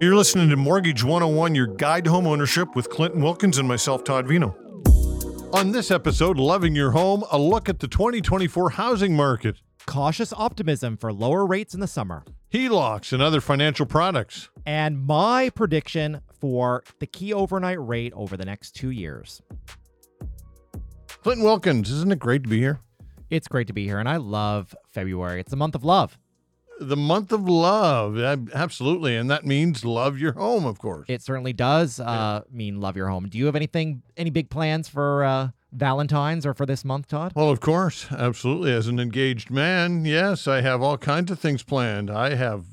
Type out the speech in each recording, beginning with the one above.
You're listening to Mortgage 101, your guide to home ownership with Clinton Wilkins and myself, Todd Vino. On this episode, Loving Your Home, a look at the 2024 housing market, cautious optimism for lower rates in the summer, HELOCs, and other financial products. and my prediction for the key overnight rate over the next two years. Clinton Wilkins, isn't it great to be here? It's great to be here, and I love February. It's the month of love. The month of love, absolutely. And that means love your home, of course. It certainly does uh, mean love your home. Do you have anything, any big plans for uh, Valentine's or for this month, Todd? Well, of course, absolutely. As an engaged man, yes, I have all kinds of things planned. I have,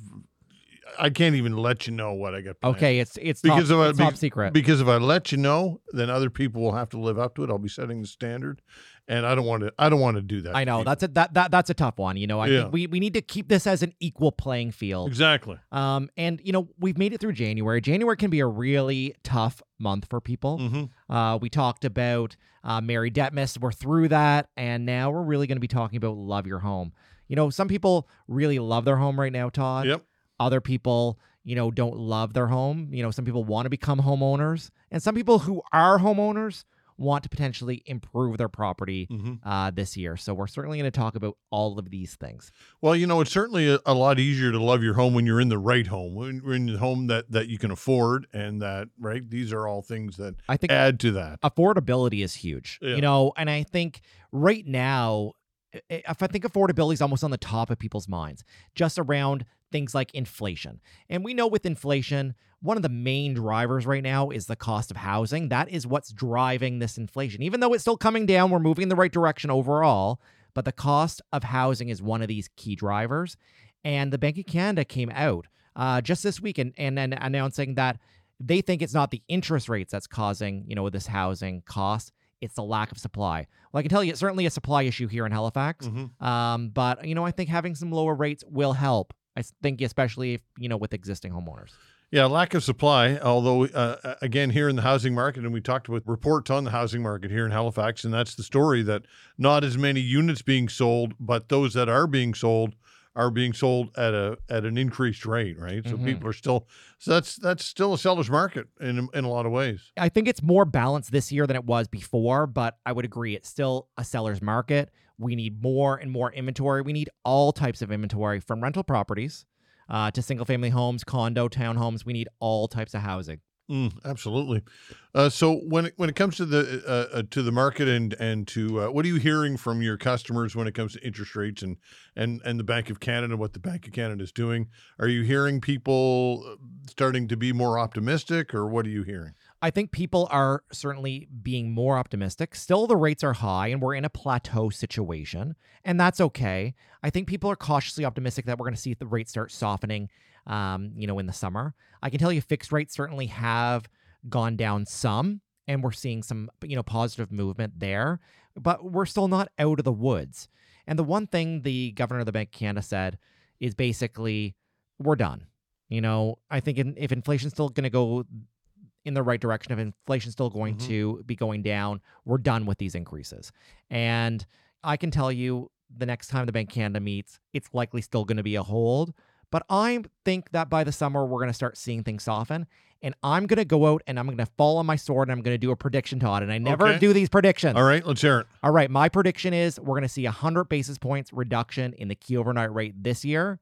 I can't even let you know what I got planned. Okay, it's it's Because top, of a, it's top be- secret. Because if I let you know, then other people will have to live up to it. I'll be setting the standard, and I don't want to. I don't want to do that. I know that's a that, that that's a tough one. You know, I Yeah. think we we need to keep this as an equal playing field. exactly. Um, and you know, we've made it through January. January can be a really tough month for people. hmm Uh, we talked about uh, Mary Detmus. We're through that, and now we're really going to be talking about love your home. You know, some people really love their home right now, Todd. Yep. Other people, you know, don't love their home. You know, some people want to become homeowners, and some people who are homeowners want to potentially improve their property hmm uh, this year. So we're certainly going to talk about all of these things. Well, you know, it's certainly a, a lot easier to love your home when you're in the right home, when you're in the home that that you can afford, and that right. These are all things that I think add to that. affordability is huge. Yeah. You know, and I think right now, if I think affordability is almost on the top of people's minds, just around things like inflation. And we know with inflation, one of the main drivers right now is the cost of housing. That is what's driving this inflation. Even though it's still coming down, we're moving in the right direction overall, but the cost of housing is one of these key drivers. And the Bank of Canada came out uh, just this week and, and, and announcing that they think it's not the interest rates that's causing, you know, this housing cost. It's the lack of supply. Well, I can tell you, it's certainly a supply issue here in Halifax. Mhm. Um, but you know, I think having some lower rates will help. I think, especially if you know, with existing homeowners. Yeah, lack of supply. Although, uh, again, here in the housing market, and we talked with reports on the housing market here in Halifax, and that's the story that not as many units being sold, but those that are being sold are being sold at a at an increased rate, right? So Mhm. people are still so that's that's still a seller's market in in a lot of ways. I think it's more balanced this year than it was before, but I would agree it's still a seller's market. We need more and more inventory. We need all types of inventory from rental properties uh, to single family homes, condo, townhomes. We need all types of housing. Mm, absolutely. Uh, so when it, when it comes to the uh, uh, to the market and and to uh, what are you hearing from your customers when it comes to interest rates and and and the Bank of Canada, what the Bank of Canada is doing? Are you hearing people uh, starting to be more optimistic, or what are you hearing? I think people are certainly being more optimistic. Still, the rates are high and we're in a plateau situation, and that's okay. I think people are cautiously optimistic that we're going to see the rates start softening, um, you know, in the summer. I can tell you fixed rates certainly have gone down some, and we're seeing some, you know, positive movement there, but we're still not out of the woods. And the one thing the governor of the Bank of Canada said is basically, we're done. You know, I think in, if inflation's still going to go in the right direction, if inflation's still going Mhm. to be going down, we're done with these increases. And I can tell you the next time the Bank of Canada meets, it's likely still going to be a hold. But I think that by the summer, we're going to start seeing things soften. And I'm going to go out and I'm going to fall on my sword and I'm going to do a prediction, Todd. And I never Okay. do these predictions. All right, let's hear it. All right, my prediction is we're going to see a 100 basis points reduction in the key overnight rate this year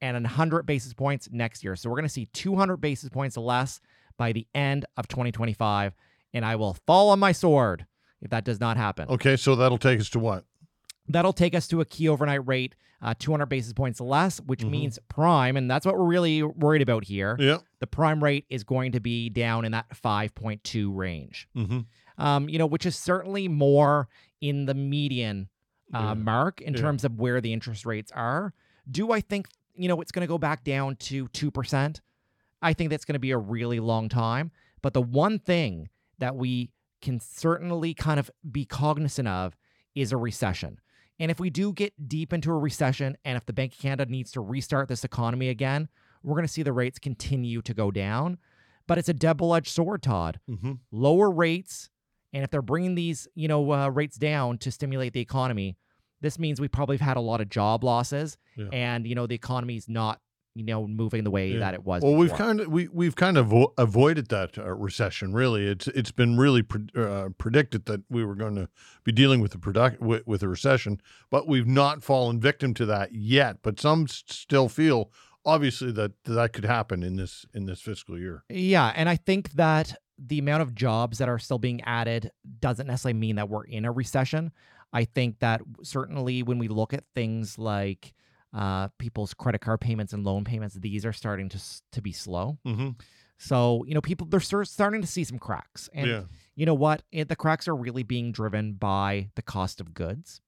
and a 100 basis points next year. So we're going to see 200 basis points less by the end of 2025 and I will fall on my sword if that does not happen. Okay, so that'll take us to what? That'll take us to a key overnight rate uh, 200 basis points less, which Mhm. means prime and that's what we're really worried about here. Yeah. The prime rate is going to be down in that 5.2 range. Mm-hmm. Um, you know, which is certainly more in the median uh, Yeah. mark in Yeah. terms of where the interest rates are. Do I think, you know, it's going to go back down to 2%? I think that's going to be a really long time. But the one thing that we can certainly kind of be cognizant of is a recession. And if we do get deep into a recession and if the Bank of Canada needs to restart this economy again, we're going to see the rates continue to go down. But it's a double edged sword, Todd Mm-hmm. lower rates and if they're bringing these you know uh, rates down to stimulate the economy this means we probably have had a lot of job losses Yeah. and you know the economy's not you know, moving the way Yeah. that it was. Well, we've kind of we we've kind of avo- avoided that uh, recession. Really, it's it's been really pre- uh, predicted that we were going to be dealing with the product with, with a recession, but we've not fallen victim to that yet. But some s- still feel obviously that that could happen in this in this fiscal year. Yeah, and I think that the amount of jobs that are still being added doesn't necessarily mean that we're in a recession. I think that certainly when we look at things like uh, people's credit card payments and loan payments, these are starting to to be slow. Mm-hmm. So you know, people they're starting to see some cracks, and yeah. you know what? It, the cracks are really being driven by the cost of goods.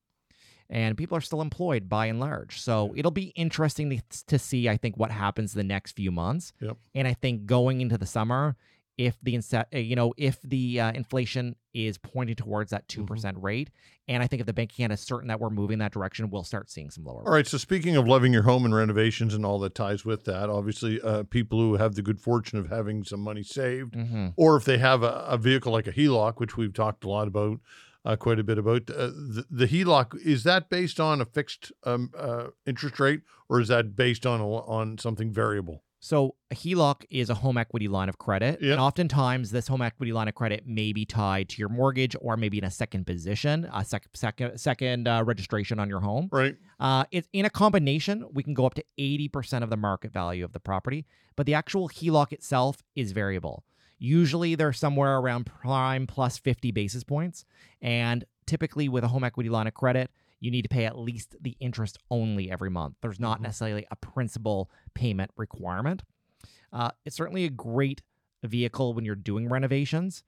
And people are still employed by and large. So it'll be interesting to, to see, I think, what happens the next few months. Yep. And I think going into the summer, if the uh, you know if the uh, inflation is pointing towards that 2% Mhm. rate, and I think if the Bank of Canada is certain that we're moving that direction, we'll start seeing some lower. All right. So speaking of loving your home and renovations and all that ties with that, obviously, uh, people who have the good fortune of having some money saved, hmm or if they have a, a vehicle like a HELOC, which we've talked a lot about, uh, quite a bit about, uh, the, the HELOC is that based on a fixed um, uh, interest rate, or is that based on a, on something variable? So a HELOC is a home equity line of credit, Yeah. and oftentimes this home equity line of credit may be tied to your mortgage or maybe in a second position, a sec- second second uh, registration on your home. Right. Uh, it's in a combination. We can go up to eighty percent of the market value of the property, but the actual HELOC itself is variable. Usually they're somewhere around prime plus fifty basis points, and typically with a home equity line of credit, you need to pay at least the interest only every month. There's not Mhm. necessarily a principal payment requirement. Uh, it's certainly a great vehicle when you're doing renovations,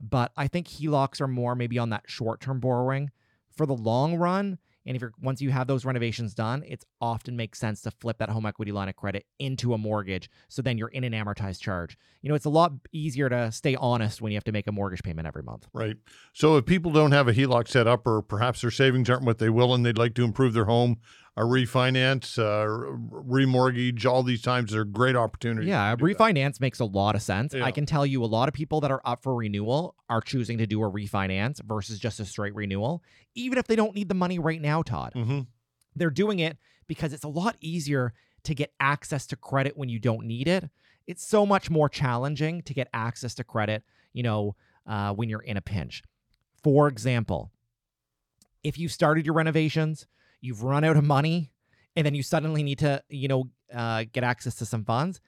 but I think HELOCs are more maybe on that short term borrowing. For the long run, and if you're once you have those renovations done, it often makes sense to flip that home equity line of credit into a mortgage. So then you're in an amortized charge. You know, it's a lot easier to stay honest when you have to make a mortgage payment every month. Right. So if people don't have a HELOC set up, or perhaps their savings aren't what they will, and they'd like to improve their home, a refinance, uh, remortgage, all these times are great opportunities. Yeah, do that. refinance makes a lot of sense. Yeah. I can tell you a lot of people that are up for renewal are choosing to do a refinance versus just a straight renewal, even if they don't need the money right now, Todd. Mhm. They're doing it because it's a lot easier to get access to credit when you don't need it. It's so much more challenging to get access to credit, you know, uh, when you're in a pinch. For example, if you started your renovations, you've run out of money, and then you suddenly need to, you know, uh, get access to some funds.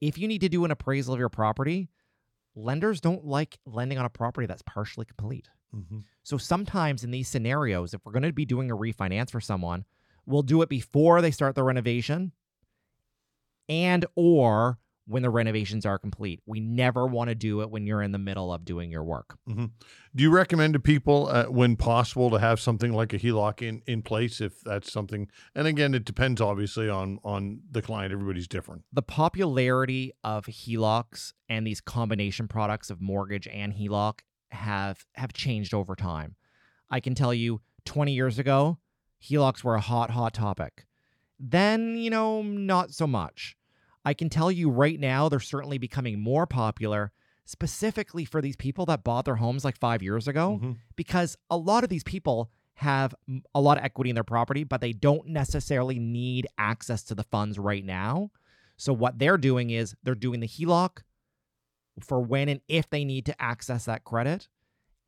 If you need to do an appraisal of your property, lenders don't like lending on a property that's partially complete. Mhm. So sometimes in these scenarios, if we're going to be doing a refinance for someone, we'll do it before they start the renovation and or when the renovations are complete. We never want to do it when you're in the middle of doing your work. Do you recommend to people, uh, when possible, to have something like a HELOC in, in place if that's something? And again, it depends obviously on on the client. Everybody's different. The popularity of HELOCs and these combination products of mortgage and HELOC have have changed over time. I can tell you 20 years ago, HELOCs were a hot hot topic. Then, you know, not so much. I can tell you right now they're certainly becoming more popular specifically for these people that bought their homes like 5 years ago Mhm. because a lot of these people have a lot of equity in their property, but they don't necessarily need access to the funds right now. So what they're doing is they're doing the HELOC for when and if they need to access that credit.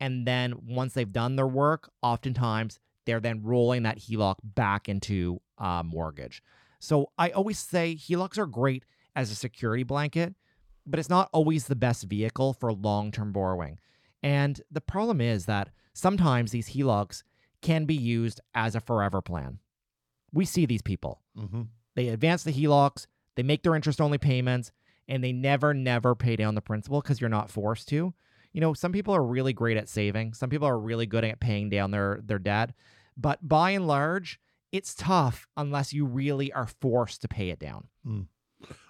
And then once they've done their work, oftentimes they're then rolling that HELOC back into a mortgage. So I always say HELOCs are great as a security blanket, but it's not always the best vehicle for long term borrowing. And the problem is that sometimes these HELOCs can be used as a forever plan. We see these people. Mhm. They advance the HELOCs, they make their interest only payments, and they never, never pay down the principal because you're not forced to. You know, some people are really great at saving, some people are really good at paying down their, their debt, but by and large, it's tough unless you really are forced to pay it down.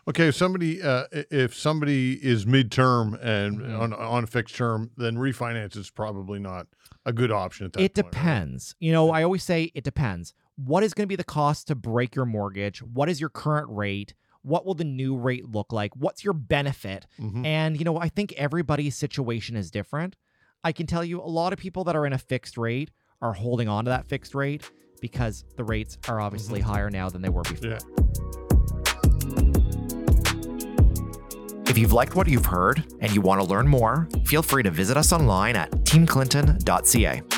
Okay, if somebody uh, if somebody is midterm and Mhm. on on a fixed term, then refinance is probably not a good option at that It point, right? depends. You know, I always say it depends. What is going to be the cost to break your mortgage? What is your current rate? What will the new rate look like? What's your benefit? Mhm. And, you know, I think everybody's situation is different. I can tell you a lot of people that are in a fixed rate are holding on to that fixed rate because the rates are obviously mm-hmm. higher now than they were before. Yeah. If you've liked what you've heard and you want to learn more, feel free to visit us online at teamclinton.ca.